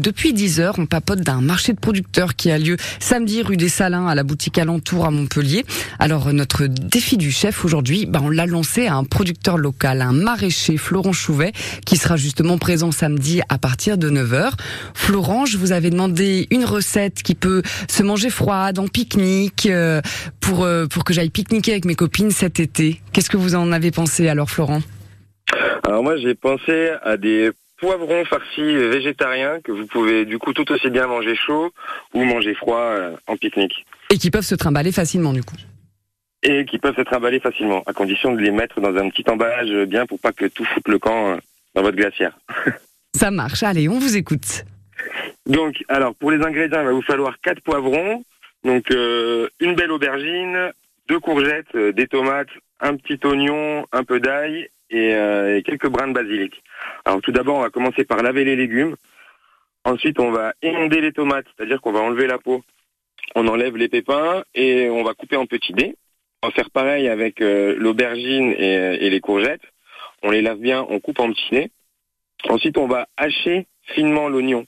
Depuis 10 heures, on papote d'un marché de producteurs qui a lieu samedi rue des Salins à la boutique Alentour à Montpellier. Alors notre défi du chef aujourd'hui, bah, on l'a lancé à un producteur local, un maraîcher, Florent Chouvet, qui sera justement présent samedi à partir de 9 heures. Florent, je vous avais demandé une recette qui peut se manger froide, en pique-nique, euh, pour, euh, pour que j'aille pique-niquer avec mes copines cet été. Qu'est-ce que vous en avez pensé alors Florent? Alors moi j'ai pensé à des poivrons farcis végétariens que vous pouvez du coup tout aussi bien manger chaud ou manger froid euh, en pique-nique. Et qui peuvent se trimballer facilement du coup. Et qui peuvent se trimballer facilement, à condition de les mettre dans un petit emballage bien pour pas que tout foute le camp euh, dans votre glacière. Ça marche, allez, on vous écoute. Donc, alors pour les ingrédients, il va vous falloir quatre poivrons, donc euh, une belle aubergine, deux courgettes, euh, des tomates, un petit oignon, un peu d'ail et, euh, et quelques brins de basilic. Alors tout d'abord, on va commencer par laver les légumes. Ensuite, on va émonder les tomates, c'est-à-dire qu'on va enlever la peau. On enlève les pépins et on va couper en petits dés. On va faire pareil avec euh, l'aubergine et, euh, et les courgettes. On les lave bien, on coupe en petits dés. Ensuite, on va hacher finement l'oignon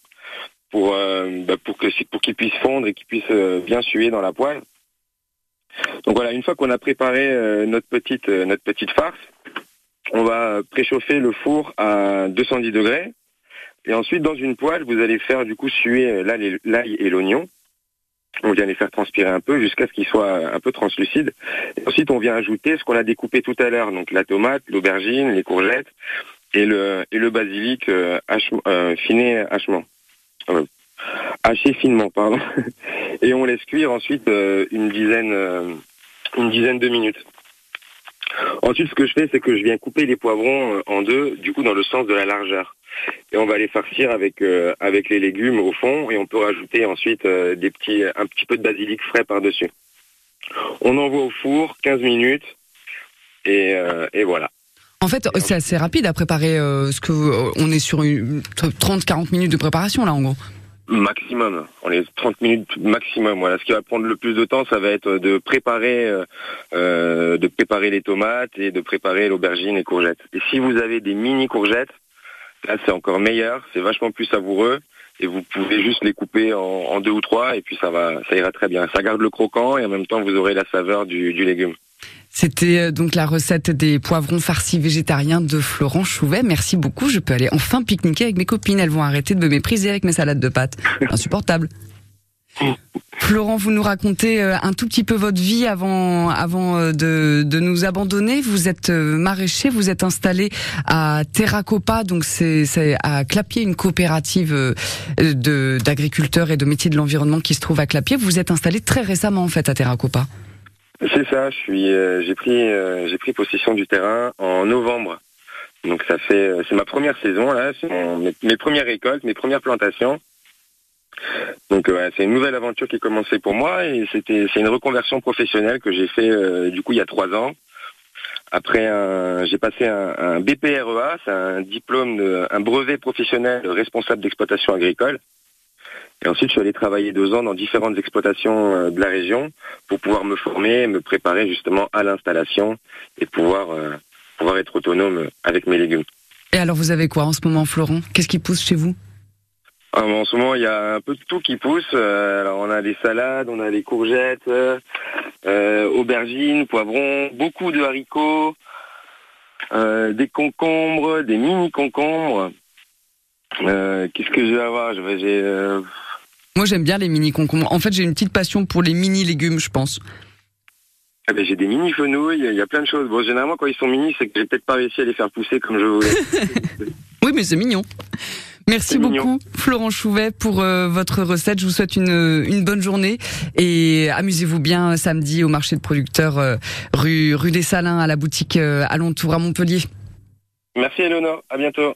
pour bah, pour pour qu'il puisse fondre et qu'il puisse bien suer dans la poêle. Donc voilà, une fois qu'on a préparé notre petite notre petite farce, on va préchauffer le four à 210 degrés. Et ensuite, dans une poêle, vous allez faire du coup suer l'ail et l'oignon. On vient les faire transpirer un peu jusqu'à ce qu'ils soient un peu translucides. Ensuite, on vient ajouter ce qu'on a découpé tout à l'heure, donc la tomate, l'aubergine, les courgettes et le et le basilic euh, euh, finé hachement. Euh, haché finement, pardon. Et on laisse cuire ensuite euh, une dizaine une dizaine de minutes. Ensuite, ce que je fais, c'est que je viens couper les poivrons euh, en deux, du coup dans le sens de la largeur. Et on va les farcir avec euh, avec les légumes au fond, et on peut rajouter ensuite euh, des petits un petit peu de basilic frais par dessus. On envoie au four 15 minutes, et, et voilà. En fait, c'est assez rapide à préparer. ce que on est sur une 30-40 minutes de préparation là, en gros. Maximum, on est 30 minutes maximum. Voilà, ce qui va prendre le plus de temps, ça va être de préparer, euh, euh, de préparer les tomates et de préparer l'aubergine et courgettes. Et si vous avez des mini courgettes, là c'est encore meilleur, c'est vachement plus savoureux et vous pouvez juste les couper en, en deux ou trois et puis ça va, ça ira très bien. Ça garde le croquant et en même temps vous aurez la saveur du, du légume. C'était euh, donc la recette des poivrons farcis végétariens de Florent Chouvet. Merci beaucoup. Je peux aller enfin pique-niquer avec mes copines. Elles vont arrêter de me mépriser avec mes salades de pâtes. Insupportable. Florent, vous nous racontez euh, un tout petit peu votre vie avant, avant euh, de, de nous abandonner. Vous êtes maraîcher, vous êtes installé à Terracopa, donc c'est à Clapier, une coopérative de d'agriculteurs et de métiers de l'environnement qui se trouve à Clapier. Vous êtes installé très récemment en fait à Terracopa. C'est ça, je suis, euh, j'ai pris, euh, j'ai pris possession du terrain en novembre. Donc ça fait, euh, c'est ma première saison là, c'est mes, premières récoltes, mes premières plantations. Donc c'est une nouvelle aventure qui commencée pour moi et c'était, c'est une reconversion professionnelle que j'ai fait du coup il y a trois ans. Après, j'ai passé un, un BPREA, c'est un diplôme, de, un brevet professionnel responsable d'exploitation agricole. Et ensuite, je suis allé travailler deux ans dans différentes exploitations euh, de la région pour pouvoir me former, me préparer justement à l'installation et pouvoir euh, pouvoir être autonome avec mes légumes. Et alors vous avez quoi en ce moment, Florent? Qu'est-ce qui pousse chez vous? Alors, en ce moment, il y a un peu de tout qui pousse. Euh, alors, on a des salades, on a les courgettes, euh, euh, aubergines, poivrons, beaucoup de haricots, euh, des concombres, des mini concombres. Euh, Qu'est-ce que je vais avoir? Je vais, euh, Moi, j'aime bien les mini concombres. En fait, j'ai une petite passion pour les mini légumes, je pense. ah ben, j'ai des mini fenouilles. Il y a plein de choses. Bon, généralement, quand ils sont mini, c'est que j'ai peut-être pas réussi à les faire pousser comme je voulais. Oui, mais c'est mignon. Merci beaucoup, mignon. Florent Chouvet, pour euh, votre recette. Je vous souhaite une, une bonne journée et amusez-vous bien euh, samedi au marché de producteurs euh, rue, rue des Salins à la boutique euh, Alentour à Montpellier. Merci, Eleonore. À bientôt.